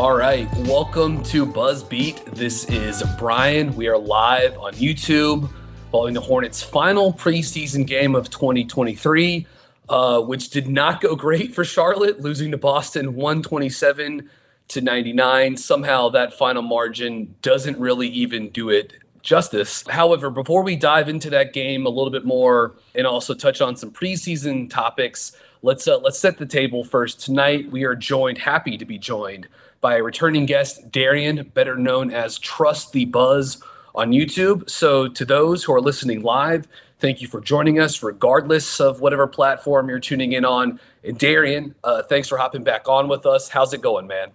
All right, welcome to Buzzbeat. This is Brian. We are live on YouTube following the Hornets' final preseason game of 2023, uh, which did not go great for Charlotte, losing to Boston 127 to 99. Somehow that final margin doesn't really even do it justice. However, before we dive into that game a little bit more and also touch on some preseason topics, let's uh, let's set the table first. Tonight we are joined, happy to be joined by a returning guest, Darian, better known as Trust the Buzz on YouTube. So, to those who are listening live, thank you for joining us, regardless of whatever platform you're tuning in on. And Darian, uh, thanks for hopping back on with us. How's it going, man?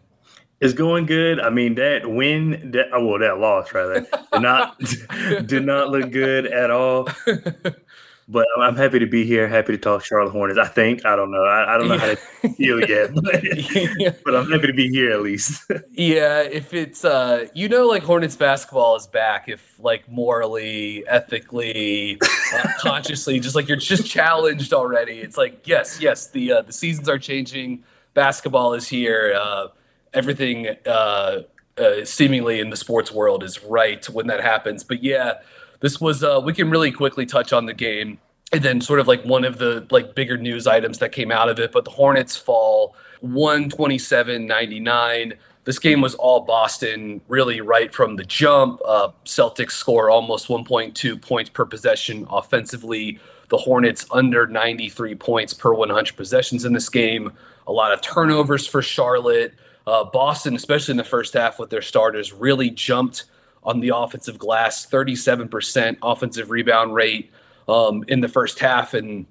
It's going good. I mean, that win, that, oh, well, that loss rather did not did not look good at all. But I'm happy to be here. Happy to talk Charlotte Hornets. I think I don't know. I, I don't know how to feel yet, but, but, I'm happy to be here at least. yeah, if it's uh, you know, like Hornets basketball is back. If like morally, ethically, uh, consciously, just like you're just challenged already. It's like yes, yes, the uh, the seasons are changing. Basketball is here. Uh, everything uh, uh, seemingly in the sports world is right when that happens. But yeah this was uh, we can really quickly touch on the game and then sort of like one of the like bigger news items that came out of it but the hornets fall 127-99 this game was all boston really right from the jump. Uh, celtics score almost 1.2 points per possession offensively. The hornets under 93 points per 100 possessions in this game. A lot of turnovers for charlotte. Uh, boston especially in the first half with their starters really jumped on the offensive glass, 37% offensive rebound rate um, in the first half. And,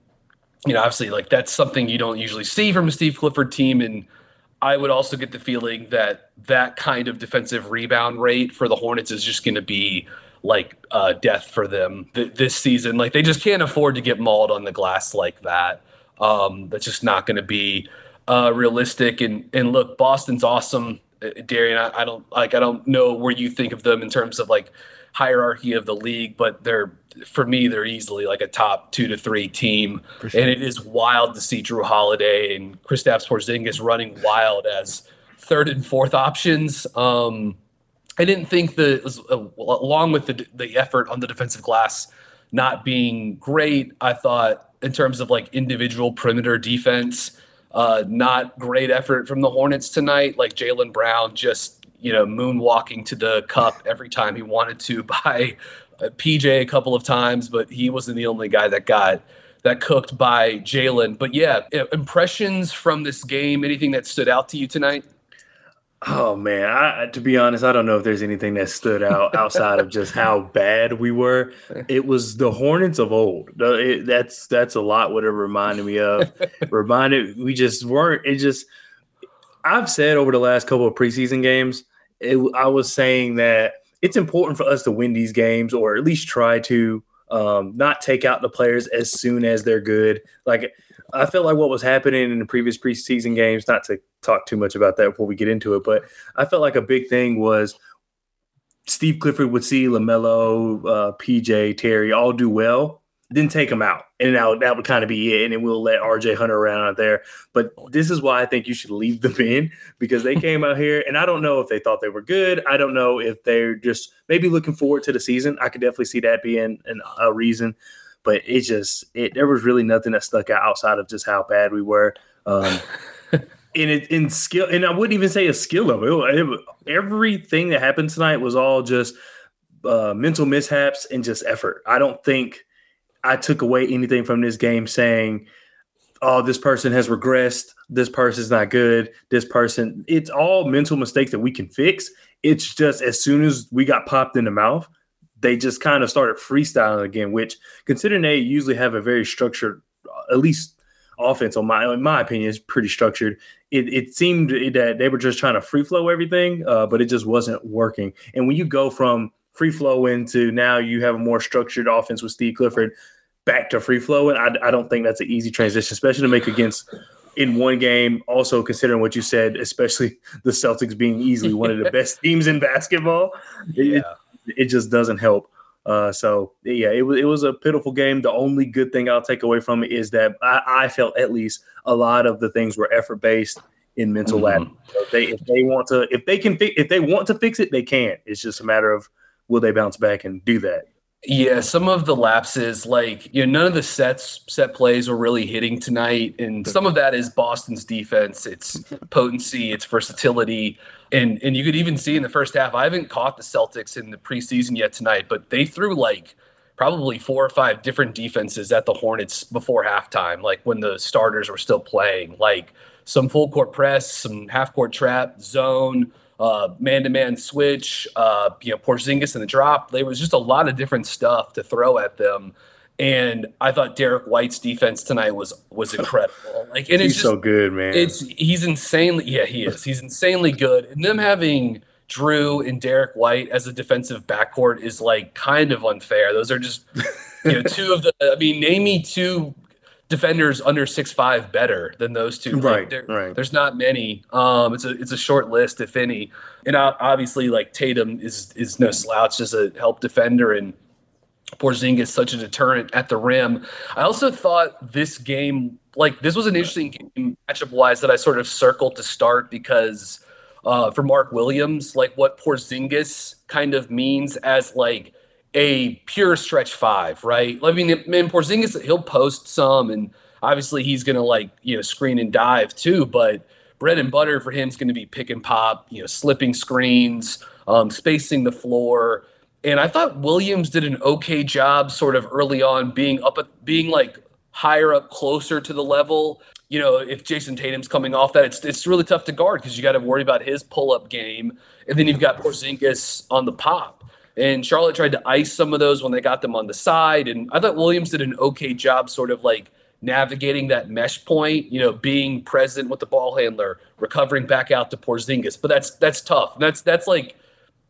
you know, obviously, like that's something you don't usually see from a Steve Clifford team. And I would also get the feeling that that kind of defensive rebound rate for the Hornets is just going to be like uh, death for them th- this season. Like they just can't afford to get mauled on the glass like that. Um, that's just not going to be uh, realistic. And and look, Boston's awesome. Darian, I, I, don't like I don't know where you think of them in terms of like hierarchy of the league, but they're for me they're easily like a top two to three team, sure. and it is wild to see Jrue Holiday and Kristaps Porzingis running wild as third and fourth options. Um, I didn't think that uh, along with the the effort on the defensive glass not being great, I thought in terms of like individual perimeter defense uh, not great effort from the Hornets tonight. Like Jaylen Brown just, you know, moonwalking to the cup every time he wanted to by PJ a couple of times, but he wasn't the only guy that got that cooked by Jaylen. But yeah, impressions from this game, anything that stood out to you tonight? Oh man, I, to be honest, I don't know if there's anything that stood out outside of just how bad we were. It was the Hornets of old. It, that's that's a lot what it reminded me of. reminded we just weren't. It just I've said over the last couple of preseason games, it, I was saying that it's important for us to win these games or at least try to um, not take out the players as soon as they're good. Like I felt like what was happening in the previous preseason games, not to talk too much about that before we get into it, but I felt like a big thing was Steve Clifford would see LaMelo, uh, PJ, Terry all do well. then take them out, and would, that would kind of be it. And then we'll let RJ Hunter around out there. But this is why I think you should leave them in because they came out here, and I don't know if they thought they were good. I don't know if they're just maybe looking forward to the season. I could definitely see that being an, a reason. But it just it there was really nothing that stuck out outside of just how bad we were. Um, and it in skill, and I wouldn't even say a skill level. It, it, everything that happened tonight was all just uh, mental mishaps and just effort. I don't think I took away anything from this game saying, "Oh, this person has regressed. This person's not good. This person." It's all mental mistakes that we can fix. It's just as soon as we got popped in the mouth, they just kind of started freestyling again. Which, considering they usually have a very structured, at least offense, on my in my opinion, is pretty structured. It, it seemed that they were just trying to free flow everything, uh, but it just wasn't working. And when you go from free flow into now you have a more structured offense with Steve Clifford back to free flowing, I, I don't think that's an easy transition, especially to make against in one game. Also considering what you said, especially the Celtics being easily one of the best teams in basketball, yeah. it, it just doesn't help. Uh, so yeah, it was it was a pitiful game. The only good thing I'll take away from it is that I, I felt at least a lot of the things were effort based in mental mm-hmm. So if they if they want to if they can fi- if they want to fix it, they can. It's just a matter of will they bounce back and do that. Yeah, some of the lapses, like you know, none of the sets set plays were really hitting tonight, and some of that is Boston's defense. It's potency, it's versatility, and and you could even see in the first half. I haven't caught the Celtics in the preseason yet tonight, but they threw like probably four or five different defenses at the Hornets before halftime, like when the starters were still playing, like some full court press, some half court trap, zone man to man switch, uh, you know, Porzingis in the drop. There was just a lot of different stuff to throw at them. And I thought Derrick White's defense tonight was was incredible. Like, and he's it's just, so good, man. It's he's insanely, yeah, he is. He's insanely good. And them having Jrue and Derrick White as a defensive backcourt is like kind of unfair. Those are just you know two of the. I mean, name me two defenders under six five better than those two. Right, like, right. There's not many. Um, it's a it's a short list, if any. And obviously, like Tatum is is no slouch, as a help defender, and Porzingis such a deterrent at the rim. I also thought this game, like this was an interesting game matchup wise that I sort of circled to start because uh, for Mark Williams, like what Porzingis kind of means as like a pure stretch five, right? I mean, man, Porzingis he'll post some, and obviously he's gonna like you know screen and dive too. But bread and butter for him is going to be pick and pop, you know, slipping screens, um, spacing the floor. And I thought Williams did an okay job, sort of early on, being up at being like higher up, closer to the level. You know, if Jayson Tatum's coming off that, it's it's really tough to guard because you got to worry about his pull up game, and then you've got Porzingis on the pop. And Charlotte tried to ice some of those when they got them on the side. And I thought Williams did an okay job, sort of like navigating that mesh point, you know, being present with the ball handler, recovering back out to Porzingis. But that's that's tough. That's that's like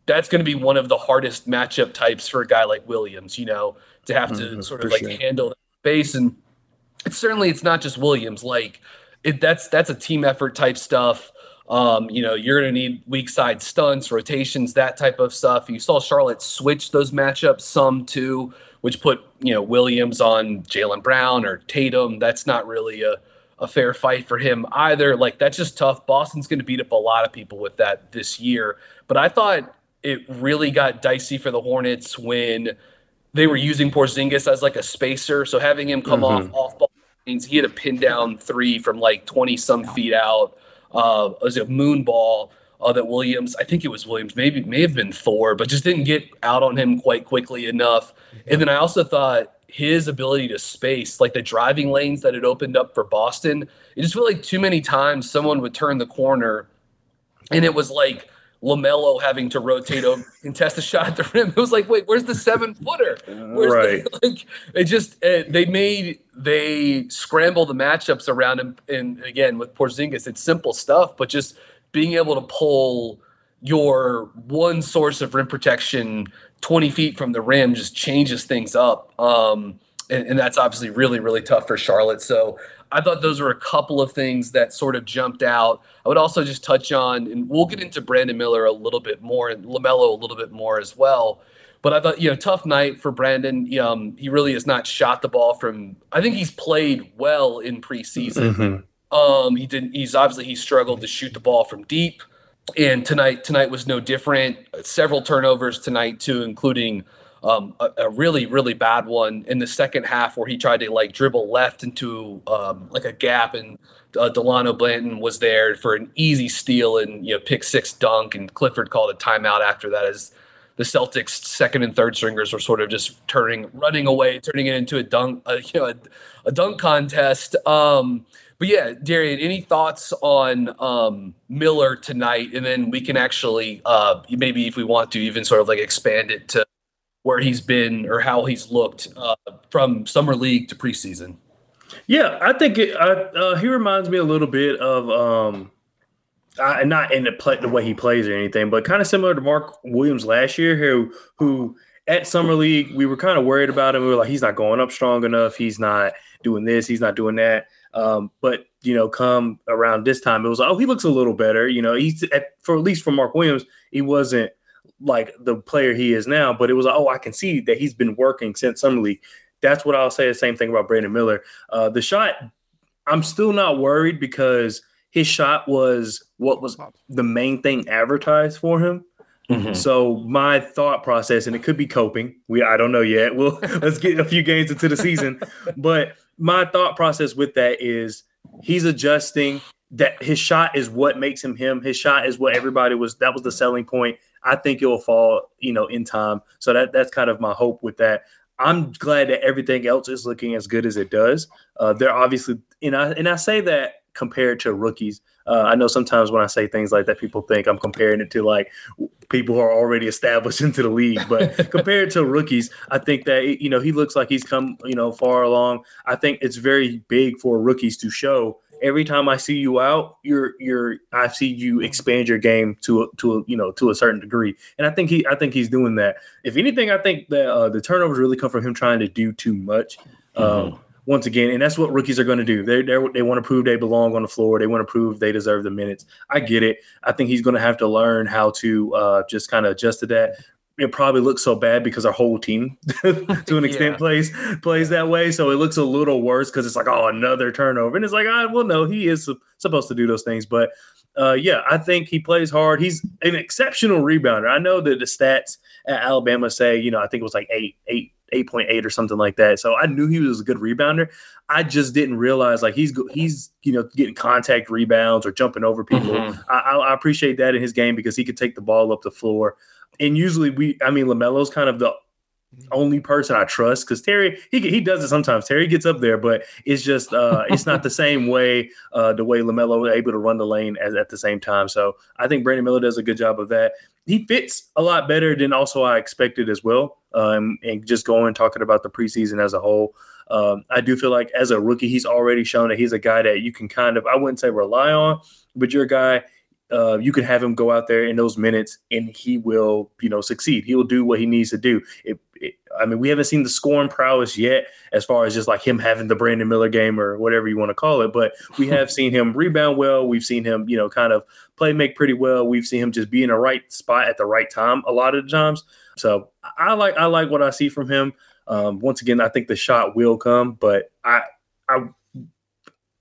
that's going to be one of the hardest matchup types for a guy like Williams, you know, to have to mm-hmm, sort of like sure. handle that space. And it's certainly it's not just Williams. Like it, that's that's a team effort type stuff. Um, you know, you're going to need weak side stunts, rotations, that type of stuff. You saw Charlotte switch those matchups some too, which put, you know, Williams on Jaylen Brown or Tatum. That's not really a, a fair fight for him either. Like, that's just tough. Boston's going to beat up a lot of people with that this year. But I thought it really got dicey for the Hornets when they were using Porzingis as like a spacer. So having him come mm-hmm. off off ball means he had a pin down three from like 20 some feet out uh, was a moon ball uh, that Williams, I think it was Williams, maybe may have been Thor, but just didn't get out on him quite quickly enough. And then I also thought his ability to space, like the driving lanes that had opened up for Boston, it just felt like too many times someone would turn the corner and it was like LaMelo having to rotate over and test a shot at the rim. It was like, wait, where's the seven footer? right. The, like, it just, it, they made, they scramble the matchups around him. And again, with Porzingis, it's simple stuff, but just being able to pull your one source of rim protection 20 feet from the rim just changes things up. Um, and, and, that's obviously really, really tough for Charlotte. So I thought those were a couple of things that sort of jumped out. I would also just touch on, and we'll get into Brandon Miller a little bit more and LaMelo a little bit more as well. But I thought, you know, tough night for Brandon. Um, he really has not shot the ball from. I think he's played well in preseason. Mm-hmm. Um, he didn't. He's obviously he struggled to shoot the ball from deep, and tonight tonight was no different. Several turnovers tonight too, including um, a, a, really really bad one in the second half where he tried to like dribble left into um, like a gap and uh, Dalano Banton was there for an easy steal and you know pick six dunk and Clifford called a timeout after that as the Celtics second and third stringers were sort of just turning running away turning it into a dunk a, you know a, a dunk contest. Um, but yeah Darian any thoughts on um, Miller tonight? And then we can actually uh, maybe if we want to even sort of like expand it to where he's been or how he's looked uh, from summer league to preseason yeah, I think it, uh, he reminds me a little bit of, um, I, not in the play, the way he plays or anything, but kind of similar to Mark Williams last year, who who at summer league we were kind of worried about him. We were like, he's not going up strong enough. He's not doing this. He's not doing that. Um, but you know, come around this time, it was like, oh, he looks a little better. You know, he's at, for at least for Mark Williams, he wasn't like the player he is now, but it was oh, I can see that he's been working since summer league that's what I'll say. The same thing about Brandon Miller. Uh, the shot, I'm still not worried because his shot was what was the main thing advertised for him. Mm-hmm. So my thought process, and it could be coping. We I don't know yet. We'll let's get a few games into the season. but my thought process with that is he's adjusting. That his shot is what makes him him. His shot is what everybody was. That was the selling point. I think it will fall, you know, in time. So that that's kind of my hope with that. I'm glad that everything else is looking as good as it does. Uh, they're obviously, and I and I say that compared to rookies. Uh, I know sometimes when I say things like that, people think I'm comparing it to like people who are already established into the league. But compared to rookies, I think that you know he looks like he's come you know far along. I think it's very big for rookies to show every time I see you out, you're you're I see you expand your game to a, to a, you know to a certain degree, and I think he I think he's doing that. If anything, I think that uh, the turnovers really come from him trying to do too much. Mm-hmm. Um, once again, and that's what rookies are going to do. They they want to prove they belong on the floor. They want to prove they deserve the minutes. I get it. I think he's going to have to learn how to uh, just kind of adjust to that it probably looks so bad because our whole team to an extent yeah. plays plays that way so it looks a little worse because it's like oh another turnover and it's like oh well no he is supposed to do those things but uh, yeah i think he plays hard he's an exceptional rebounder i know that the stats at alabama say you know i think it was like eight eight 8.8 or something like that. So I knew he was a good rebounder. I just didn't realize like he's he's you know getting contact rebounds or jumping over people. Mm-hmm. I, I, appreciate that in his game because he could take the ball up the floor and usually we, I mean, Lamelo's kind of the only person I trust because Terry he he does it sometimes. Terry gets up there, but it's just uh, it's not the same way uh, the way Lamelo was able to run the lane as at the same time. So I think Brandon Miller does a good job of that. He fits a lot better than also I expected as well. Um, and just going talking about the preseason as a whole, um, I do feel like as a rookie, he's already shown that he's a guy that you can kind of I wouldn't say rely on, but you're a guy uh, you can have him go out there in those minutes and he will, you know, succeed. He will do what he needs to do. It, it, I mean, we haven't seen the scoring prowess yet, as far as just like him having the Brandon Miller game or whatever you want to call it. But we have seen him rebound well. We've seen him, you know, kind of play make pretty well. We've seen him just be in the right spot at the right time a lot of the times. So I like I like what I see from him. Um, once again, I think the shot will come, but I I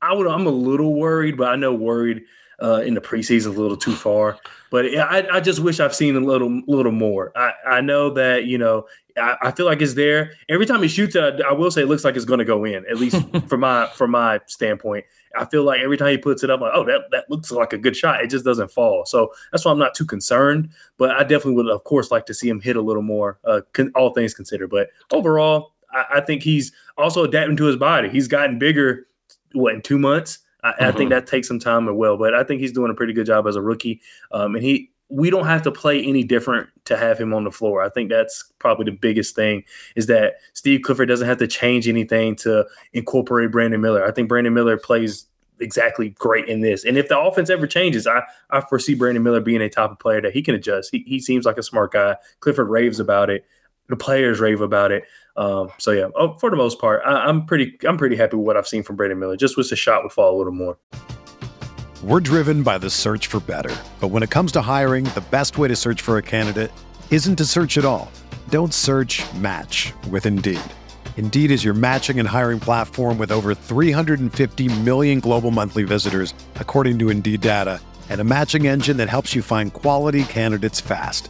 I would I'm a little worried, but I know worried uh, in the preseason a little too far. But I, I just wish I've seen a little little more. I, I know that you know I, I feel like it's there. Every time he shoots it, I, I will say it looks like it's going to go in. At least from my from my standpoint, I feel like every time he puts it up, like oh that that looks like a good shot. It just doesn't fall. So that's why I'm not too concerned. But I definitely would of course like to see him hit a little more. Uh, con- all things considered, but overall, I, I think he's also adapting to his body. He's gotten bigger. What in two months? I, mm-hmm. I, think mm-hmm. that takes some time as well, but I think he's doing a pretty good job as a rookie. Um, and he, we don't have to play any different to have him on the floor. I think that's probably the biggest thing is that Steve Clifford doesn't have to change anything to incorporate Brandon Miller. I think Brandon Miller plays exactly great in this. And if the offense ever changes, I, I foresee Brandon Miller being a type of player that he can adjust. He, he seems like a smart guy. Clifford raves about it. The players rave about it. Um, so yeah, oh, for the most part, I, am pretty I'm pretty happy with what I've seen from Brandon Miller. Just wish the shot would fall a little more. We're driven by the search for better, but when it comes to hiring, the best way to search for a candidate isn't to search at all. Don't search, match with Indeed. Indeed is your matching and hiring platform with over 350 million global monthly visitors, according to Indeed data, and a matching engine that helps you find quality candidates fast.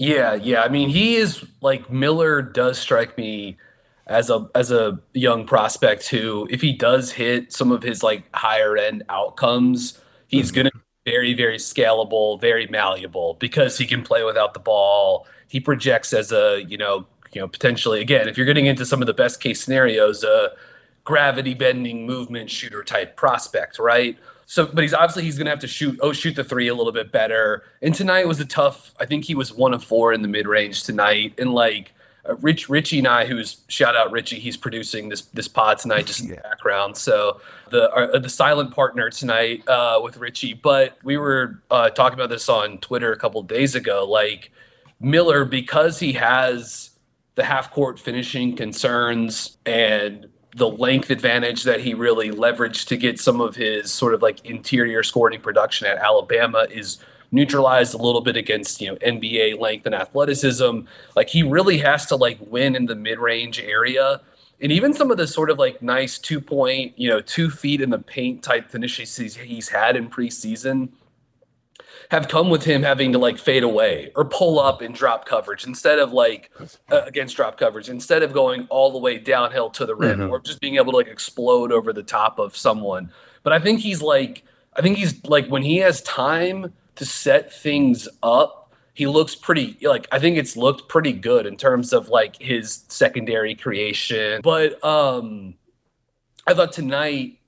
Yeah, yeah. I mean, he is like Miller does strike me as a as a young prospect who, if he does hit some of his like higher end outcomes, he's mm-hmm. gonna be very, very scalable, very malleable because he can play without the ball. He projects as a, you know, you know, potentially again, if you're getting into some of the best case scenarios, a gravity bending movement shooter type prospect, right? So, but he's obviously he's gonna have to shoot oh shoot the three a little bit better. And tonight was a tough. I think he was one of four in the mid range tonight. And like uh, Rich Richie and I, who's shout out Richie, he's producing this this pod tonight just in the background. So the uh, the silent partner tonight uh, with Richie. But we were uh, talking about this on Twitter a couple days ago. Like Miller, because he has the half court finishing concerns and the length advantage that he really leveraged to get some of his sort of like interior scoring production at Alabama is neutralized a little bit against you know NBA length and athleticism. Like he really has to like win in the mid range area. And even some of the sort of like nice two point, you know, two feet in the paint type finishes he's had in preseason have come with him having to like fade away or pull up and drop coverage instead of like uh, against drop coverage instead of going all the way downhill to the rim mm-hmm. or just being able to like explode over the top of someone. But I think he's like I think he's like when he has time to set things up, he looks pretty like I think it's looked pretty good in terms of like his secondary creation. But um I thought tonight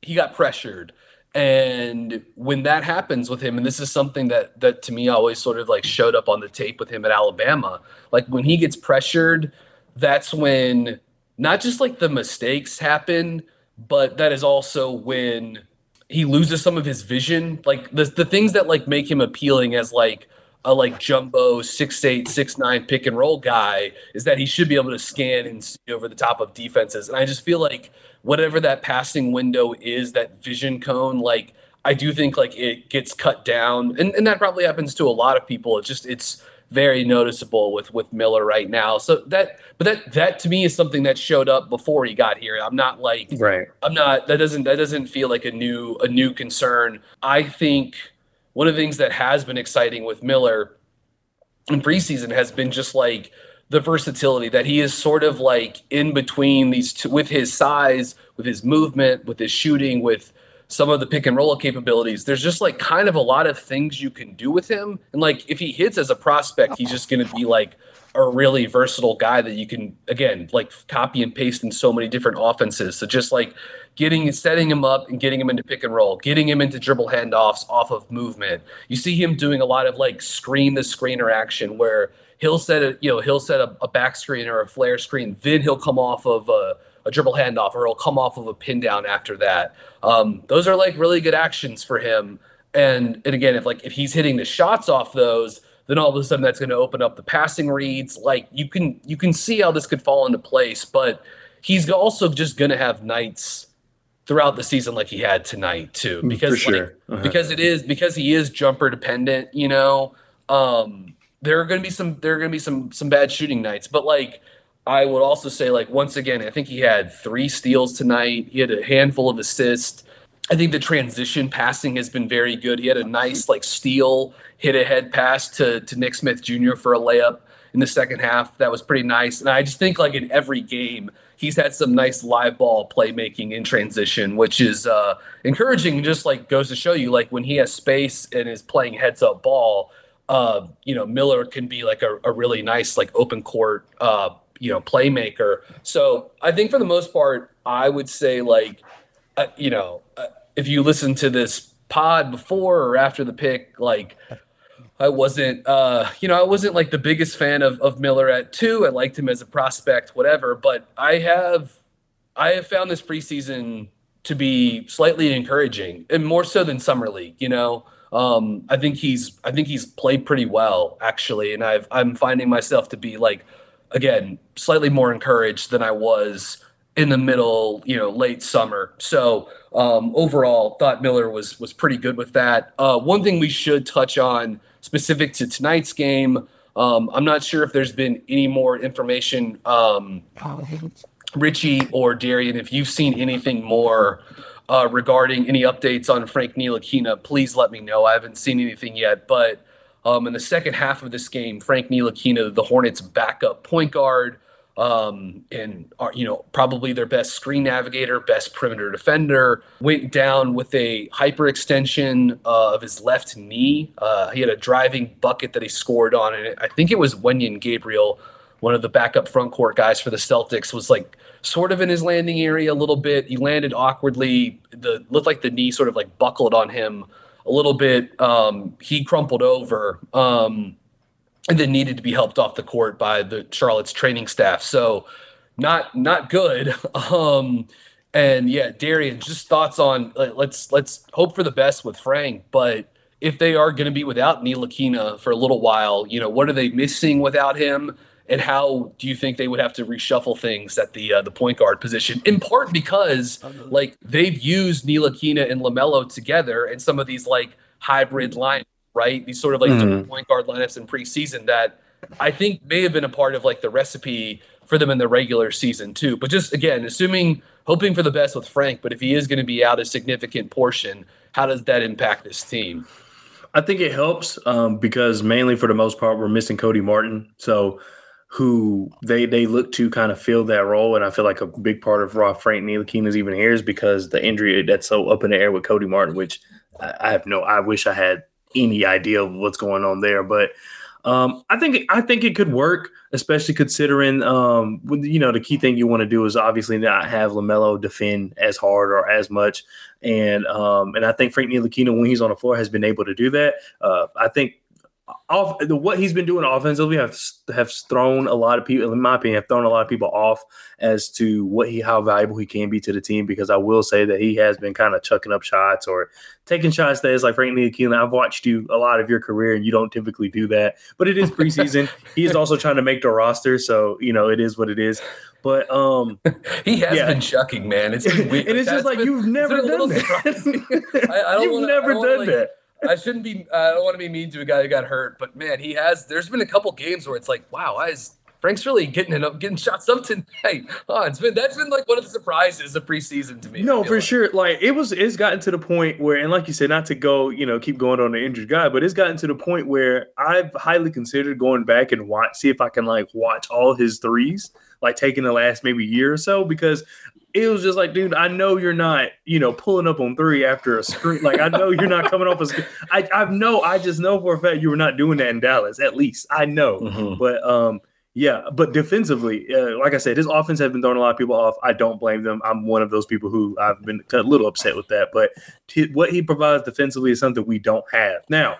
he got pressured and when that happens with him, and this is something that that to me always sort of like showed up on the tape with him at Alabama, like when he gets pressured, that's when not just like the mistakes happen, but that is also when he loses some of his vision. Like the the things that like make him appealing as like a like jumbo six eight six nine pick and roll guy is that he should be able to scan and see over the top of defenses. And I just feel like whatever that passing window is, that vision cone, like I do think like it gets cut down, and, and that probably happens to a lot of people. It's just it's very noticeable with with Miller right now. So that, but that that to me is something that showed up before he got here. I'm not like right. I'm not that doesn't that doesn't feel like a new a new concern. I think one of the things that has been exciting with Miller in preseason has been just like the versatility that he is sort of like in between these two with his size, with his movement, with his shooting, with some of the pick and roll capabilities. There's just like kind of a lot of things you can do with him. And like if he hits as a prospect, he's just going to be like a really versatile guy that you can again like copy and paste in so many different offenses. So just like getting setting him up and getting him into pick and roll, getting him into dribble handoffs off of movement. You see him doing a lot of like screen the screener action where he'll set a you know he'll set a, a back screen or a flare screen, then he'll come off of a, a dribble handoff or he'll come off of a pin down after that. Um, those are like really good actions for him. And and again, if like if he's hitting the shots off those, then all of a sudden that's going to open up the passing reads. Like you can you can see how this could fall into place, but he's also just going to have nights throughout the season like he had tonight too mm, because sure. like, uh-huh. because it is because he is jumper dependent you know um there are going to be some there are going to be some some bad shooting nights but like i would also say like once again i think he had three steals tonight he had a handful of assists I think the transition passing has been very good. He had a nice like steal, hit ahead pass to to Nick Smith Jr. for a layup in the second half. That was pretty nice. And I just think like in every game, he's had some nice live ball playmaking in transition, which is uh, encouraging. Just like goes to show you, like when he has space and is playing heads up ball, uh, you know Miller can be like a, a really nice like open court uh, you know playmaker. So I think for the most part, I would say like uh, you know uh, if you listen to this pod before or after the pick, like I wasn't, uh, you know, I wasn't like the biggest fan of, of Miller at two. I liked him as a prospect, whatever. But I have, I have found this preseason to be slightly encouraging, and more so than summer league. You know, um, I think he's, I think he's played pretty well actually, and I've, I'm finding myself to be like, again, slightly more encouraged than I was in the middle, you know, late summer. So um, overall, thought Miller was was pretty good with that. Uh, one thing we should touch on specific to tonight's game. Um, I'm not sure if there's been any more information, um, Richie or Darian, if you've seen anything more uh, regarding any updates on Frank Ntilikina, please let me know. I haven't seen anything yet, but um, in the second half of this game, Frank Ntilikina, the Hornets' backup point guard, um, and you know probably their best screen navigator, best perimeter defender. Went down with a hyperextension uh, of his left knee. Uh, he had a driving bucket that he scored on, and I think it was Wenyen Gabriel, one of the backup front court guys for the Celtics, was like sort of in his landing area a little bit. He landed awkwardly. The looked like the knee sort of like buckled on him a little bit. Um, he crumpled over. Um, and then needed to be helped off the court by the Charlotte's training staff. So not not good. Um, and yeah, Darian, just thoughts on let's let's hope for the best with Frank, but if they are going to be without Ntilikina for a little while, you know, what are they missing without him? And how do you think they would have to reshuffle things at the uh, the point guard position? In part because like they've used Ntilikina and Lamelo together in some of these like hybrid lines right? These sort of like mm. point guard lineups in preseason that I think may have been a part of like the recipe for them in the regular season too. But just again, assuming hoping for the best with Frank, but if he is going to be out a significant portion, how does that impact this team? I think it helps um, because mainly for the most part we're missing Cody Martin, so who they they look to kind of fill that role, and I feel like a big part of Raw Frank Ntilikina's even here is because the injury that's so up in the air with Cody Martin, which I, I have no, I wish I had any idea of what's going on there. But um, I think I think it could work, especially considering um, you know the key thing you want to do is obviously not have Lamelo defend as hard or as much, and um, and I think Frank Ntilikina when he's on the floor has been able to do that. Uh, I think off the, what he's been doing offensively have have thrown a lot of people, in my opinion, have thrown a lot of people off as to what he how valuable he can be to the team. Because I will say that he has been kind of chucking up shots or taking shots that is like Frank Ntilikina. I've watched you a lot of your career, and you don't typically do that. But it is preseason. he is also trying to make the roster, so you know it is what it is. But um, he has yeah. been chucking, man. It's been weird. and it's just like been, you've never done that. I, I don't you've wanna, never done like, that. I shouldn't be. I don't want to be mean to a guy who got hurt, but man, he has. There's been a couple games where it's like, wow, why is Frank's really getting it up, getting shots up tonight? Oh, it's been that's been like one of the surprises of preseason to me. No, for like. sure. Like it was, it's gotten to the point where, and like you said, not to go, you know, keep going on the injured guy, but it's gotten to the point where I've highly considered going back and watch, see if I can like watch all his threes, like taking the last maybe year or so, because it was just like, dude, I know you're not, you know, pulling up on three after a screen. Like, I know you're not coming off as. I, I know, I just know for a fact you were not doing that in Dallas. At least I know. Mm-hmm. But um, yeah, but defensively, uh, like I said, his offense has been throwing a lot of people off. I don't blame them. I'm one of those people who I've been a little upset with that. But t- what he provides defensively is something we don't have now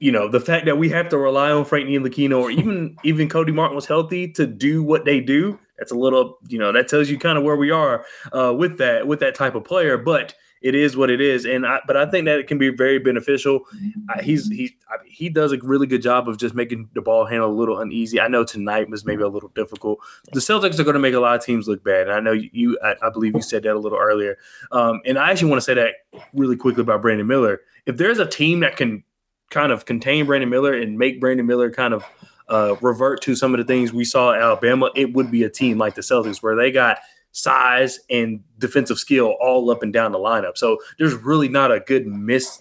you know, the fact that we have to rely on Frank Ntilikina or even even Cody Martin was healthy to do what they do, that's a little, you know, that tells you kind of where we are uh, with that with that type of player. But it is what it is, and I, but I think that it can be very beneficial. Uh, he's he I he does a really good job of just making the ball handle a little uneasy. I know tonight was maybe a little difficult. The Celtics are going to make a lot of teams look bad, and I know you. I, I believe you said that a little earlier, um, and I actually want to say that really quickly about Brandon Miller. If there's a team that can kind of contain Brandon Miller and make Brandon Miller kind of uh, revert to some of the things we saw at Alabama, it would be a team like the Celtics where they got size and defensive skill all up and down the lineup. So there's really not a good miss.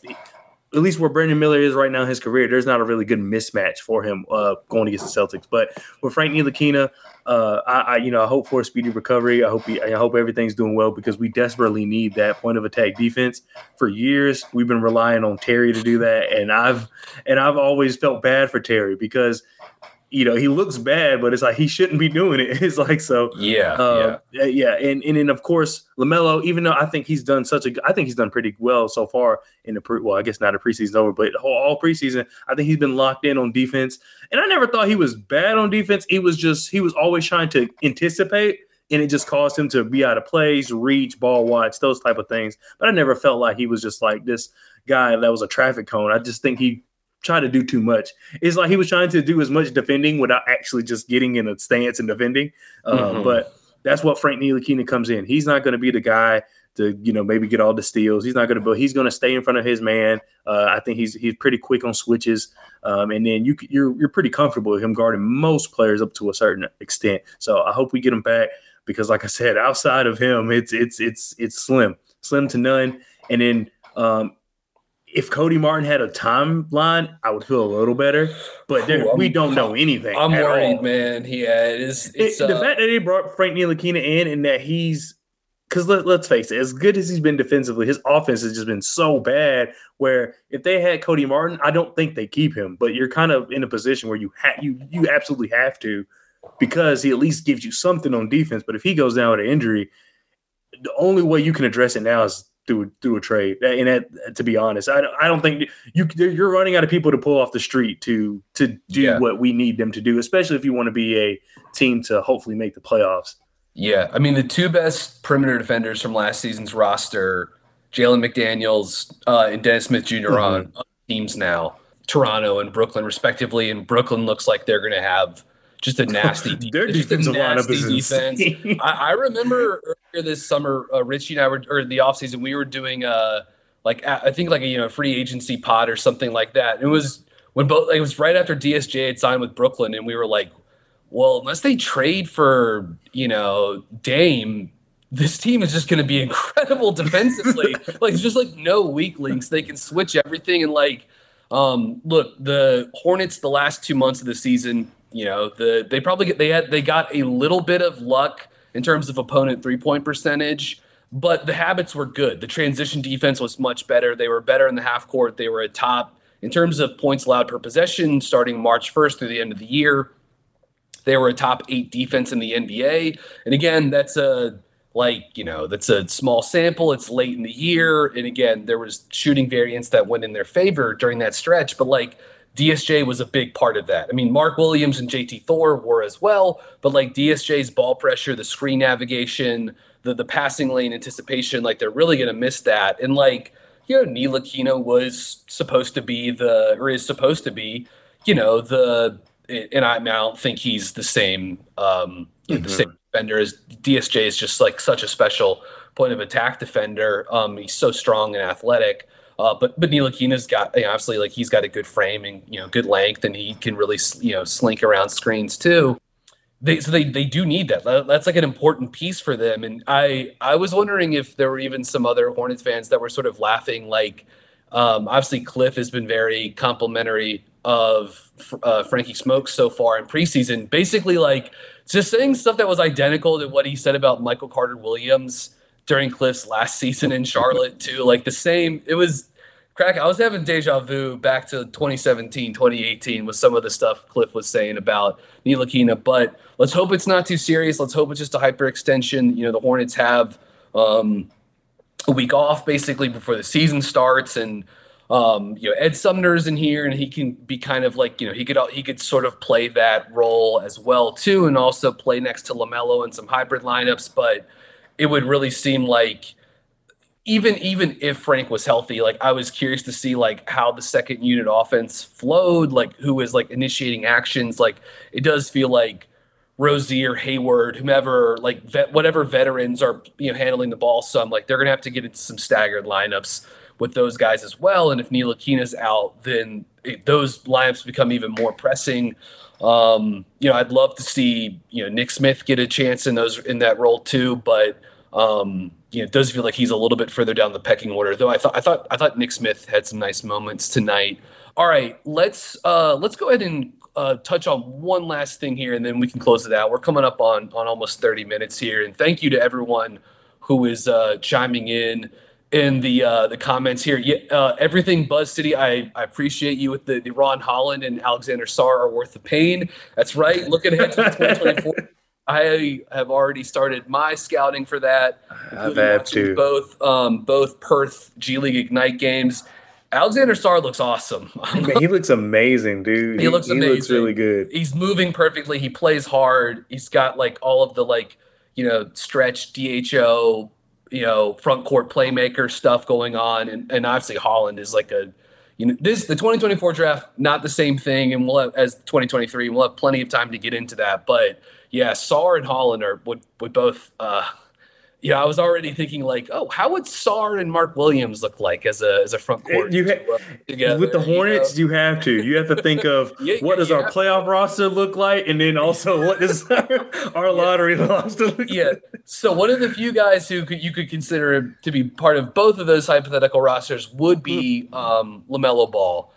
At least where Brandon Miller is right now in his career, there's not a really good mismatch for him uh, going against the Celtics. But with Frank Ntilikina, uh, I, I, you know I hope for a speedy recovery. I hope he, I hope everything's doing well because we desperately need that point of attack defense. For years, we've been relying on Terry to do that, and I've and I've always felt bad for Terry because – you know, he looks bad, but it's like he shouldn't be doing it. It's like so. Yeah, uh, yeah, yeah, and and then of course Lamelo. Even though I think he's done such a, I think he's done pretty well so far in the pre. Well, I guess not a preseason over, but all preseason, I think he's been locked in on defense. And I never thought he was bad on defense. He was just he was always trying to anticipate, and it just caused him to be out of place, reach, ball watch, those type of things. But I never felt like he was just like this guy that was a traffic cone. I just think he try to do too much. It's like he was trying to do as much defending without actually just getting in a stance and defending. Uh, mm-hmm. But that's what Frank Ntilikina comes in. He's not going to be the guy to you know maybe get all the steals. He's not going to, but he's going to stay in front of his man. Uh, I think he's he's pretty quick on switches, um, and then you you're you're pretty comfortable with him guarding most players up to a certain extent. So I hope we get him back because, like I said, outside of him, it's it's it's it's slim, slim to none. And then um, if Cody Martin had a timeline, I would feel a little better. But Ooh, we don't know anything. I'm worried, all. man. Yeah, it is. It's, it, the uh, fact that they brought Frank Ntilikina in and that he's because let, us face it, as good as he's been defensively, his offense has just been so bad. Where if they had Cody Martin, I don't think they keep him. But you're kind of in a position where you ha- you you absolutely have to because he at least gives you something on defense. But if he goes down with an injury, the only way you can address it now is through through a trade. And that, to be honest, I don't, I don't think you you're running out of people to pull off the street to to do yeah. what we need them to do, especially if you want to be a team to hopefully make the playoffs. Yeah, I mean the two best perimeter defenders from last season's roster, Jalen McDaniels uh, and Dennis Smith junior mm-hmm. on teams now, Toronto and Brooklyn respectively, and Brooklyn looks like they're going to have just a nasty, Their defensive lineup is defense. I, I, remember earlier this summer, uh, Richie and I were, or the offseason, we were doing uh, like I think like a you know free agency pod or something like that. It was when both like, it was right after DSJ had signed with Brooklyn, and we were like, well, unless they trade for you know Dame, this team is just going to be incredible defensively. like it's just like no weak links. They can switch everything and like. Um, look, the Hornets the last two months of the season you know, the they probably get they had they got a little bit of luck in terms of opponent three point percentage, but the habits were good. The transition defense was much better. They were better in the half court. They were a top in terms of points allowed per possession starting March 1st through the end of the year. They were a top eight defense in the NBA. And again, that's a like, you know, that's a small sample. It's late in the year. And again, there was shooting variance that went in their favor during that stretch. But like DSJ was a big part of that. I mean, Mark Williams and JT Thor were as well, but like DSJ's ball pressure, the screen navigation, the the passing lane anticipation, like they're really gonna miss that. And like, you know, Ntilikina was supposed to be the or is supposed to be, you know, the and I, I don't think he's the same um mm-hmm. the same defender as DSJ is just like such a special point of attack defender. Um he's so strong and athletic. Uh, but but Ntilikina's got you know, obviously like he's got a good frame and you know good length and he can really you know slink around screens too. They so they they do need that. That's like an important piece for them. And I I was wondering if there were even some other Hornets fans that were sort of laughing like. Um, obviously, Cliff has been very complimentary of uh, Frankie Smokes so far in preseason. Basically, like just saying stuff that was identical to what he said about Michael Carter Williams during Cliff's last season in Charlotte too. Like the same, it was crack. I was having deja vu back to 2017, 2018 with some of the stuff Cliff was saying about Ntilikina. But let's hope it's not too serious. Let's hope it's just a hyperextension. You know, the Hornets have um, a week off basically before the season starts, and um, you know Ed Sumner's in here, and he can be kind of like you know he could he could sort of play that role as well too, and also play next to Lamelo in some hybrid lineups. But it would really seem like even even if Frank was healthy, like I was curious to see like how the second unit offense flowed, like who was like initiating actions. Like it does feel like Rozier, Hayward, whomever, like vet, whatever veterans are you know handling the ball some, like they're gonna have to get into some staggered lineups with those guys as well. And if Ntilikina's out, then it, those lineups become even more pressing. Um, you know, I'd love to see you know Nick Smith get a chance in those in that role too, but um, you know, it does feel like he's a little bit further down the pecking order. Though I thought I thought I thought Nick Smith had some nice moments tonight. All right, let's uh, let's go ahead and uh, touch on one last thing here, and then we can close it out. We're coming up on on almost 30 minutes here, and thank you to everyone who is uh, chiming in in the uh, the comments here. Yeah, uh, everything Buzz City, I, I appreciate you with the, the Ron Holland and Alexander Sarr are worth the pain. That's right. Looking ahead to 2024. I have already started my scouting for that. I've had to both um, both Perth G League Ignite games. Alexander Sarr looks awesome. he looks amazing, dude. He, he looks amazing. He looks really good. He's moving perfectly. He plays hard. He's got like all of the like you know stretch DHO you know front court playmaker stuff going on, and, and obviously Holland is like a you know this the 2024 draft not the same thing, and we'll have, as 2023 we'll have plenty of time to get into that, but yeah, Sarr and Holland are would would both. Uh, yeah, I was already thinking like, oh, how would Sarr and Mark Williams look like as a as a front court? You ha- together, with the Hornets, you, know? you, have to. You have to think of yeah, what does our playoff roster look like, and then also what does our lottery yeah. roster look yeah. like? Yeah. So one of the few guys who could, you could consider to be part of both of those hypothetical rosters would be um, Lamelo Ball.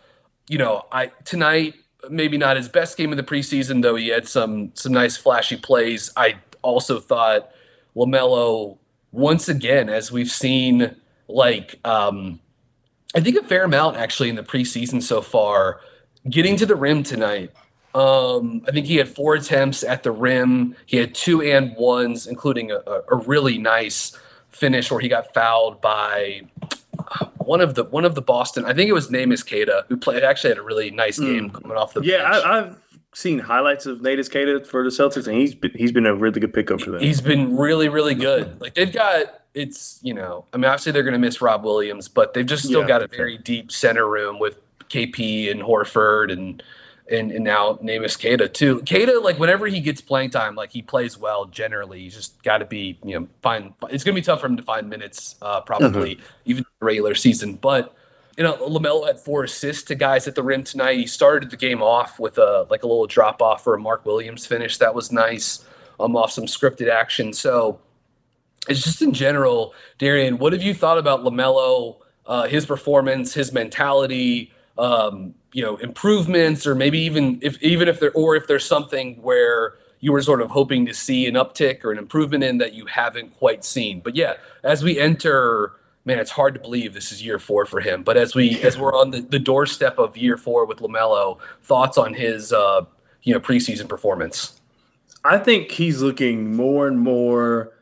You know, I tonight maybe not his best game of the preseason, though he had some some nice flashy plays. I also thought Lamelo once again, as we've seen, like um, I think a fair amount actually in the preseason so far, getting to the rim tonight. Um, I think he had four attempts at the rim. He had two and ones, including a, a really nice finish where he got fouled by one of the one of the Boston. I think it was Neemias Queta who played. Actually, had a really nice hmm. game mm. coming off the. Yeah, I, have seen highlights of Neemias Queta for the Celtics, and he's been, he's been a really good pickup for them. He's been really really good. Like they've got it's you know I mean obviously they're going to miss Rob Williams, but they've just still yeah, got a very deep center room with KP and Horford and and, and now Neemias Queta too. Queta, like whenever he gets playing time, like he plays well generally. He's just got to be, you know, find. It's gonna be tough for him to find minutes, uh, probably mm-hmm. even regular season. But you know, Lamelo had four assists to guys at the rim tonight. He started the game off with a like a little drop off for a Mark Williams finish. That was nice. Um, off some scripted action. So it's just in general, Darian. What have you thought about Lamelo? Uh, his performance, his mentality. Um, you know improvements or maybe even if even if there or if there's something where you were sort of hoping to see an uptick or an improvement in that you haven't quite seen. But yeah as we enter man it's hard to believe this is year four for him. But as we as we're on the, the doorstep of year four with lamelo thoughts on his uh you know preseason performance? I think he's looking more and more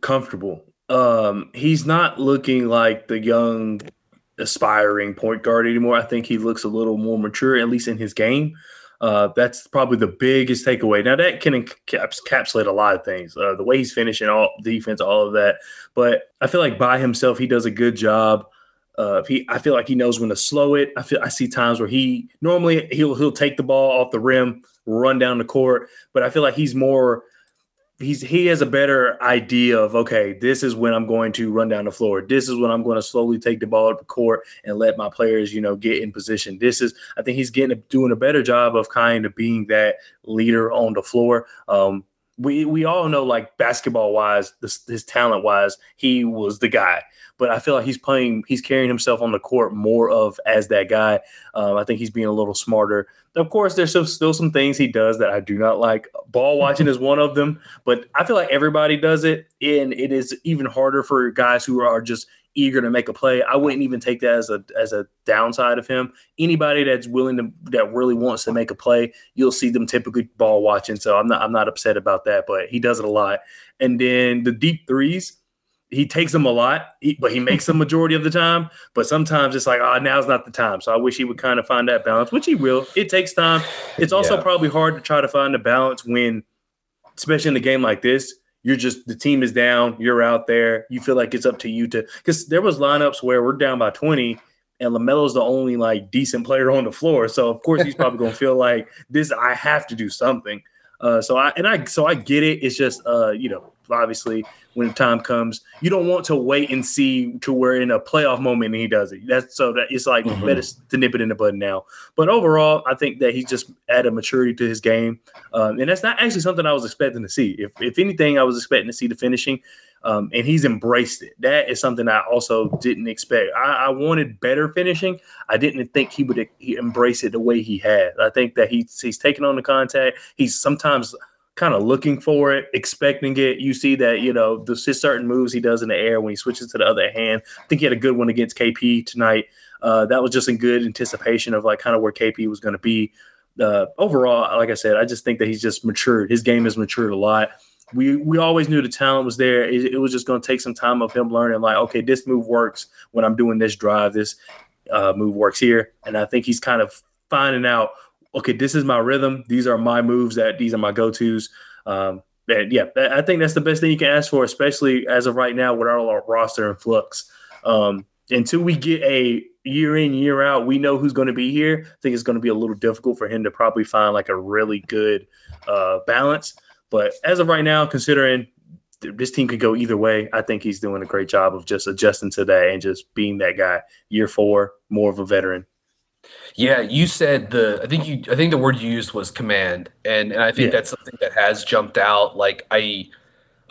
comfortable. Um he's not looking like the young aspiring point guard anymore. I think he looks a little more mature, at least in his game. Uh, that's probably the biggest takeaway. Now that can encapsulate a lot of things, uh, the way he's finishing, all defense, all of that. But I feel like by himself, he does a good job. Uh, he, I feel like he knows when to slow it. I feel I see times where he normally he'll he'll take the ball off the rim, run down the court, but I feel like he's more he's he has a better idea of okay, this is when I'm going to run down the floor. This is when I'm going to slowly take the ball up the court and let my players, you know, get in position. This is I think he's getting doing a better job of kind of being that leader on the floor. Um, we we all know like basketball wise, this, his talent wise, he was the guy. But I feel like he's playing, he's carrying himself on the court more of as that guy. Um, I think he's being a little smarter of course, there's still, still some things he does that I do not like. Ball watching is one of them, but I feel like everybody does it, and it is even harder for guys who are just eager to make a play. I wouldn't even take that as a as a downside of him. Anybody that's willing to that really wants to make a play, you'll see them typically ball watching. So I'm not I'm not upset about that, but he does it a lot. And then the deep threes, he takes them a lot, but he makes them majority of the time. But sometimes it's like, oh, now's not the time. So I wish he would kind of find that balance, which he will. It takes time. It's also yeah. probably hard to try to find a balance when, especially in a game like this, you're just the team is down, you're out there, you feel like it's up to you to because there was lineups where we're down by 20 and LaMelo's the only like decent player on the floor. So of course he's probably gonna feel like this, I have to do something. Uh, so I and I so I get it. It's just uh, you know, obviously when the time comes. You don't want to wait and see to where in a playoff moment and he does it. That's so that it's like mm-hmm. better to nip it in the bud now. But overall, I think that he's just added maturity to his game, um, and that's not actually something I was expecting to see. If if anything, I was expecting to see the finishing. Um, and he's embraced it. That is something I also didn't expect. I, I wanted better finishing. I didn't think he would he embrace it the way he has. I think that he's he's taking on the contact. He's sometimes kind of looking for it, expecting it. You see that you know the certain moves he does in the air when he switches to the other hand. I think he had a good one against KP tonight. Uh, that was just in good anticipation of like kind of where KP was going to be. Uh, overall, like I said, I just think that he's just matured. His game has matured a lot we we always knew the talent was there. It, it was just going to take some time of him learning, like, okay, this move works when I'm doing this drive. This uh, move works here, and I think he's kind of finding out, okay, this is my rhythm. These are my moves. That these are my go tos. Um, and yeah, I think that's the best thing you can ask for, especially as of right now with our, our roster in flux. Um, until we get a year in, year out, we know who's going to be here. I think it's going to be a little difficult for him to probably find like a really good uh, balance. But as of right now, considering this team could go either way, I think he's doing a great job of just adjusting to that and just being that guy. Year four, more of a veteran. Yeah, you said the I think you I think the word you used was command. And and I think yeah. that's something that has jumped out. Like I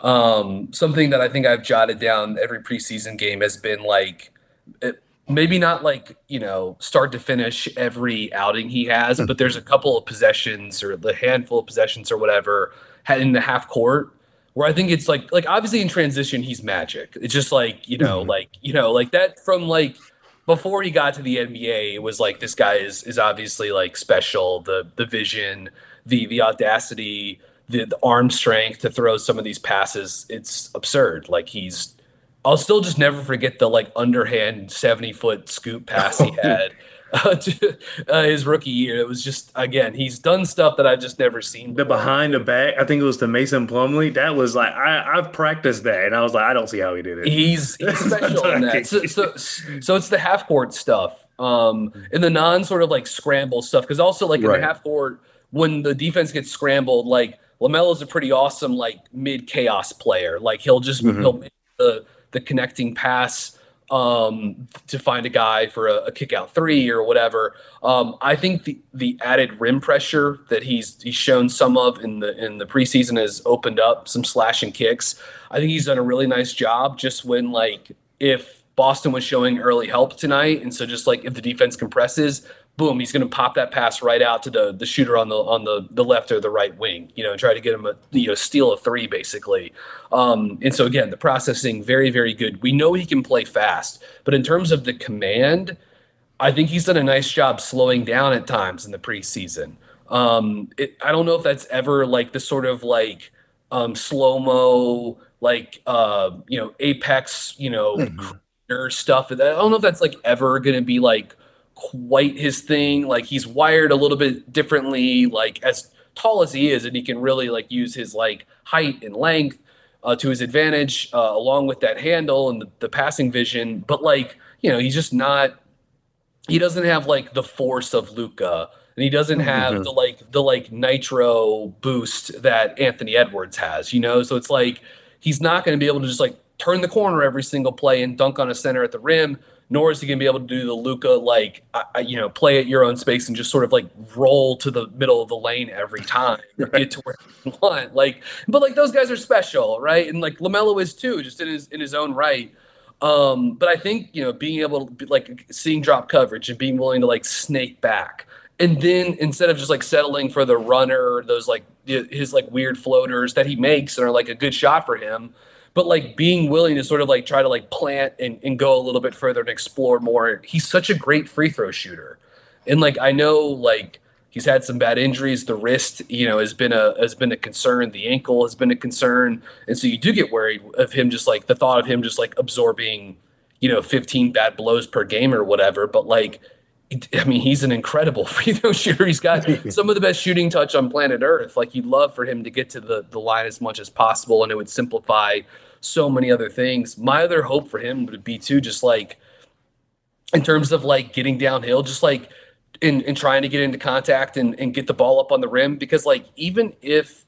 um something that I think I've jotted down every preseason game has been like it, maybe not like you know start to finish every outing he has, but there's a couple of possessions or the handful of possessions or whatever in the half court where I think it's like like obviously in transition he's magic. It's just like you know mm-hmm. like you know like that from like before he got to the NBA it was like this guy is is obviously like special. The the vision the the audacity the, the arm strength to throw some of these passes it's absurd. Like he's I'll still just never forget the like underhand 70 foot scoop pass he had uh, to uh, his rookie year. It was just again, he's done stuff that I've just never seen. Before. The behind the back, I think it was to Mason Plumlee. That was like I, I've practiced that, and I was like, I don't see how he did it. He's, he's special in that. So, so, so it's the half court stuff, um, in the non sort of like scramble stuff, because also like in right. the half court when the defense gets scrambled, like LaMelo's a pretty awesome like mid chaos player. Like he'll just mm-hmm. he'll make the the connecting pass um, to find a guy for a, a kick out three or whatever. Um, I think the the added rim pressure that he's he's shown some of in the in the preseason has opened up some slashing kicks. I think he's done a really nice job. Just when like if Boston was showing early help tonight, and so just like if the defense compresses, boom, he's going to pop that pass right out to the the shooter on the on the the left or the right wing, you know, and try to get him a you know steal a three basically. Um, and so again, the processing very very good. We know he can play fast, but in terms of the command, I think he's done a nice job slowing down at times in the preseason. Um, it, I don't know if that's ever like the sort of like um, slow mo like uh, you know apex you know mm-hmm. stuff. I don't know if that's like ever going to be like quite his thing. Like he's wired a little bit differently, like as tall as he is, and he can really like use his like height and length uh, to his advantage, uh, along with that handle and the, the passing vision. But like you know, he's just not. He doesn't have like the force of Luka, and he doesn't have mm-hmm. the like the like nitro boost that Anthony Edwards has. You know, so it's like he's not going to be able to just like turn the corner every single play and dunk on a center at the rim nor is he going to be able to do the Luka like uh, you know play at your own space and just sort of like roll to the middle of the lane every time right. get to where you want. Like, but like those guys are special, right? And like Lamelo is too, just in his in his own right. Um, but I think you know being able to be, like seeing drop coverage and being willing to like snake back. And then instead of just like settling for the runner, those like his like weird floaters that he makes and are like a good shot for him, but like being willing to sort of like try to like plant and, and go a little bit further and explore more. He's such a great free throw shooter. And like I know like he's had some bad injuries. The wrist, you know, has been a has been a concern. The ankle has been a concern. And so you do get worried of him just like the thought of him just like absorbing, you know, 15 bad blows per game or whatever. But like I mean, he's an incredible free throw shooter. He's got some of the best shooting touch on planet Earth. Like you'd love for him to get to the, the line as much as possible, and it would simplify so many other things. My other hope for him would be too, just like in terms of like getting downhill, just like in, in trying to get into contact and, and get the ball up on the rim. Because like even if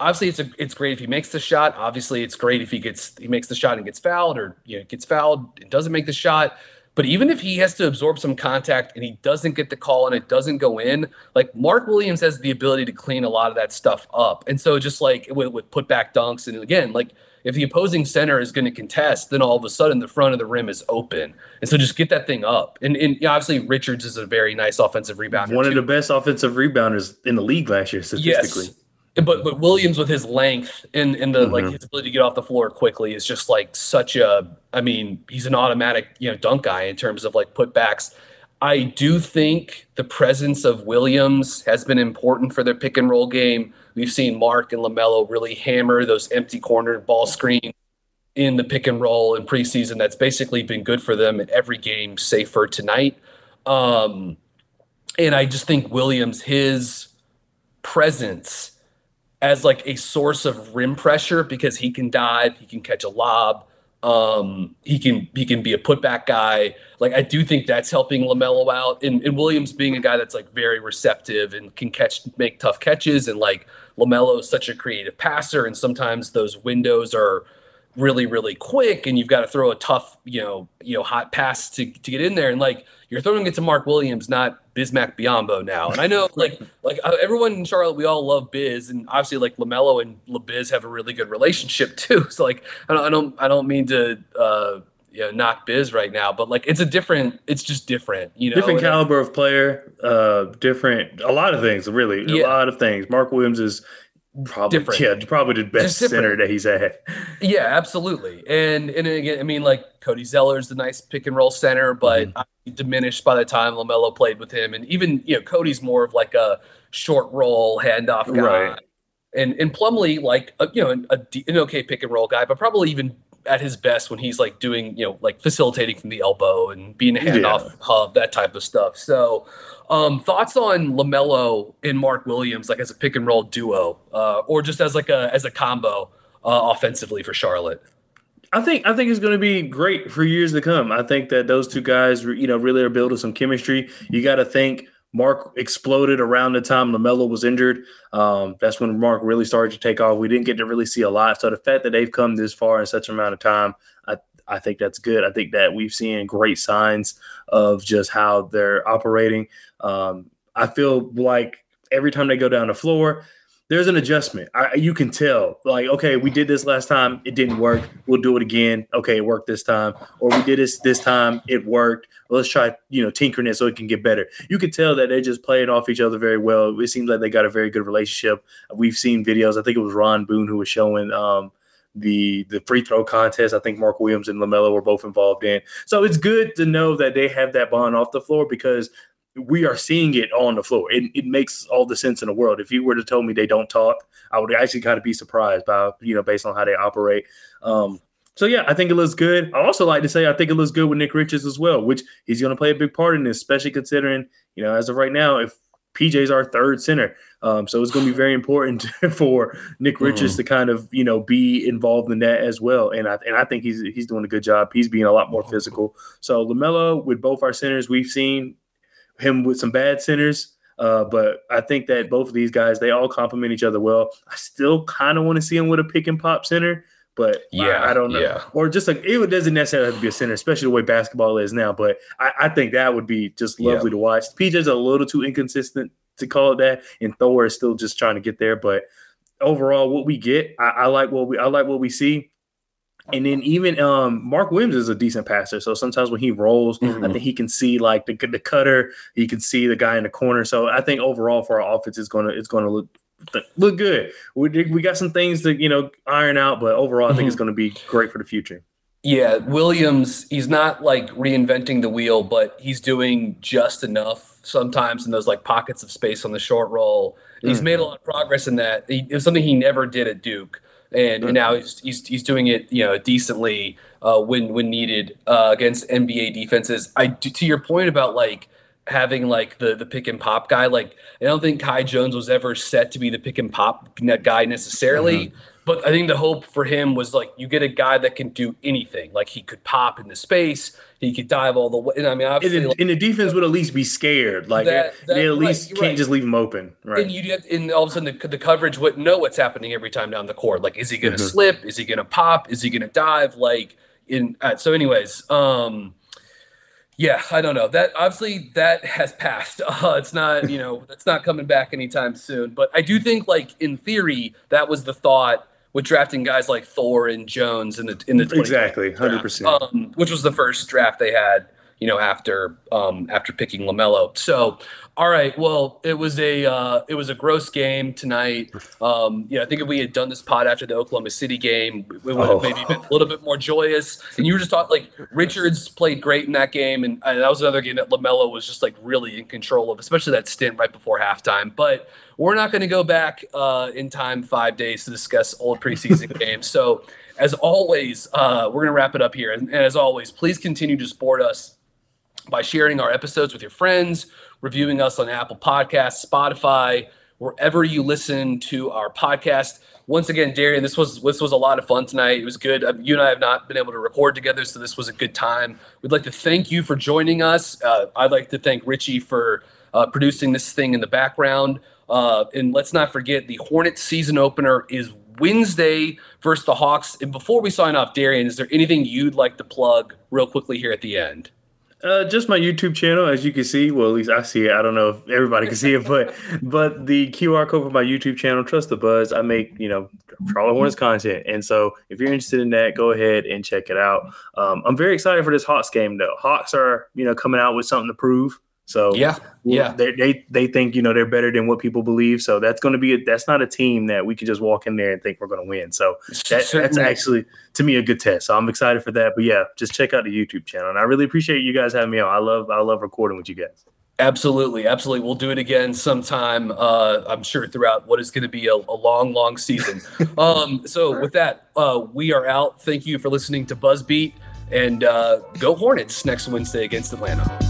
obviously it's a, it's great if he makes the shot. Obviously, it's great if he gets he makes the shot and gets fouled, or you know gets fouled and doesn't make the shot. But even if he has to absorb some contact and he doesn't get the call and it doesn't go in, like Mark Williams has the ability to clean a lot of that stuff up. And so just like with, with putback dunks, and again, like if the opposing center is going to contest, then all of a sudden the front of the rim is open. And so just get that thing up. And, and obviously Richards is a very nice offensive rebounder. One too. of the best offensive rebounders in the league last year, statistically. Yes but but Williams with his length and and the mm-hmm. like his ability to get off the floor quickly is just like such a I mean he's an automatic you know dunk guy in terms of like putbacks. I do think the presence of Williams has been important for their pick and roll game. We've seen Mark and LaMelo really hammer those empty corner ball screens in the pick and roll in preseason. That's basically been good for them in every game, save for tonight. Um, and I just think Williams, his presence as like a source of rim pressure because he can dive, he can catch a lob, um, he can he can be a putback guy. Like I do think that's helping Lamelo out, and, and Williams being a guy that's like very receptive and can catch make tough catches, and like Lamelo is such a creative passer, and sometimes those windows are really really quick, and you've got to throw a tough you know you know hot pass to to get in there, and like you're throwing it to Mark Williams, not Bismack Biyombo now. And I know like like uh, everyone in Charlotte, we all love Biz, and obviously like Lamelo and LaBiz have a really good relationship too. So like I don't I don't I don't mean to uh you know knock Biz right now, but like it's a different it's just different, you know. Different caliber of player, uh different a lot of things, really. Yeah. A lot of things. Mark Williams is probably different. yeah probably the best center that he's at yeah absolutely and and again i mean like cody zeller's the nice pick and roll center but mm-hmm. diminished by the time lamelo played with him and even you know cody's more of like a short roll handoff guy right. and and plumlee like a, you know a, an okay pick and roll guy but probably even at his best when he's like doing you know like facilitating from the elbow and being a handoff yeah. hub that type of stuff so um, thoughts on Lamelo and Mark Williams, like as a pick and roll duo, uh, or just as like a as a combo uh, offensively for Charlotte? I think I think it's going to be great for years to come. I think that those two guys, you know, really are building some chemistry. You got to think Mark exploded around the time Lamelo was injured. Um, that's when Mark really started to take off. We didn't get to really see a lot. So the fact that they've come this far in such an amount of time, I, I think that's good. I think that we've seen great signs of just how they're operating. Um, I feel like every time they go down the floor, there's an adjustment. I, you can tell, like, okay, we did this last time, it didn't work. We'll do it again. Okay, it worked this time. Or we did this this time, it worked. Let's try, you know, tinkering it so it can get better. You can tell that they're just playing off each other very well. It seems like they got a very good relationship. We've seen videos. I think it was Rod Boone who was showing um, the the free throw contest. I think Mark Williams and Lamelo were both involved in. So it's good to know that they have that bond off the floor because we are seeing it on the floor. It, it makes all the sense in the world. If you were to tell me they don't talk, I would actually kind of be surprised by you know based on how they operate. Um, so yeah, I think it looks good. I also like to say I think it looks good with Nick Richards as well, which he's going to play a big part in this, especially considering you know as of right now, if PJ's our third center. Um, so it's going to be very important for Nick Richards mm. to kind of you know be involved in that as well. And I and I think he's he's doing a good job. He's being a lot more physical. So Lamelo with both our centers, we've seen him with some bad centers. Uh, but I think that both of these guys, they all complement each other well. I still kind of want to see him with a pick and pop center, but yeah, I, I don't know. Yeah. Or just like it doesn't necessarily have to be a center, especially the way basketball is now. But I, I think that would be just lovely yeah. to watch. PJ's a little too inconsistent to call it that, and Thor is still just trying to get there. But overall, what we get, I, I like what we I like what we see. And then even um, Mark Williams is a decent passer. So sometimes when he rolls, mm-hmm. I think he can see like the, the cutter. He can see the guy in the corner. So I think overall for our offense, it's gonna it's gonna look look good. We we got some things to you know iron out, but overall, I think mm-hmm. it's going to be great for the future. Yeah, Williams, he's not like reinventing the wheel, but he's doing just enough sometimes in those like pockets of space on the short roll. Mm-hmm. He's made a lot of progress in that. He, it was something he never did at Duke, and, and now he's, he's he's doing it you know decently uh, when when needed uh, against NBA defenses. I to your point about like having like the the pick and pop guy. Like I don't think Kai Jones was ever set to be the pick and pop guy necessarily. Mm-hmm. But I think the hope for him was like you get a guy that can do anything. Like he could pop into space, he could dive all the way. And I mean, obviously, and the, like, and the defense would at least be scared. Like that, that, they at least right, can't right. just leave him open. Right. And you get, and all of a sudden the, the coverage wouldn't know what's happening every time down the court. Like, is he going to mm-hmm. slip? Is he going to pop? Is he going to dive? Like in. Uh, so, anyways, um, yeah, I don't know. That obviously that has passed. Uh, it's not, you know, that's not coming back anytime soon. But I do think, like in theory, that was the thought with drafting guys like Thor and Jones in the in the exactly hundred percent, um, which was the first draft they had. You know, after um, after picking Lamelo. So, all right. Well, it was a uh, it was a gross game tonight. Um, yeah, I think if we had done this pod after the Oklahoma City game, it would have oh. maybe been a little bit more joyous. And you were just talking like Richards played great in that game, and, and that was another game that Lamelo was just like really in control of, especially that stint right before halftime. But we're not going to go back uh, in time five days to discuss old preseason games. So, as always, uh, we're going to wrap it up here. And, and as always, please continue to support us by sharing our episodes with your friends, reviewing us on Apple Podcasts, Spotify, wherever you listen to our podcast. Once again, Darian, this was this was a lot of fun tonight. It was good. Uh, you and I have not been able to record together, so this was a good time. We'd like to thank you for joining us. Uh, I'd like to thank Richie for uh, producing this thing in the background. Uh, and let's not forget the Hornets season opener is Wednesday versus the Hawks. And before we sign off, Darian, is there anything you'd like to plug real quickly here at the end? Uh, just my YouTube channel, as you can see. Well, at least I see it. I don't know if everybody can see it, but but the QR code for my YouTube channel, Trust the Buzz. I make you know Charlotte Hornets content, and so if you're interested in that, go ahead and check it out. Um, I'm very excited for this Hawks game, though. Hawks are you know coming out with something to prove. So yeah, yeah, they, they they think you know they're better than what people believe. So that's going to be a, that's not a team that we can just walk in there and think we're going to win. So that, that's actually to me a good test. So I'm excited for that. But yeah, just check out the YouTube channel, and I really appreciate you guys having me on. I love I love recording with you guys. Absolutely, absolutely. We'll do it again sometime. Uh, I'm sure throughout what is going to be a, a, long, long season. um, so with that, uh, we are out. Thank you for listening to Buzzbeat, and uh, go Hornets next Wednesday against Atlanta.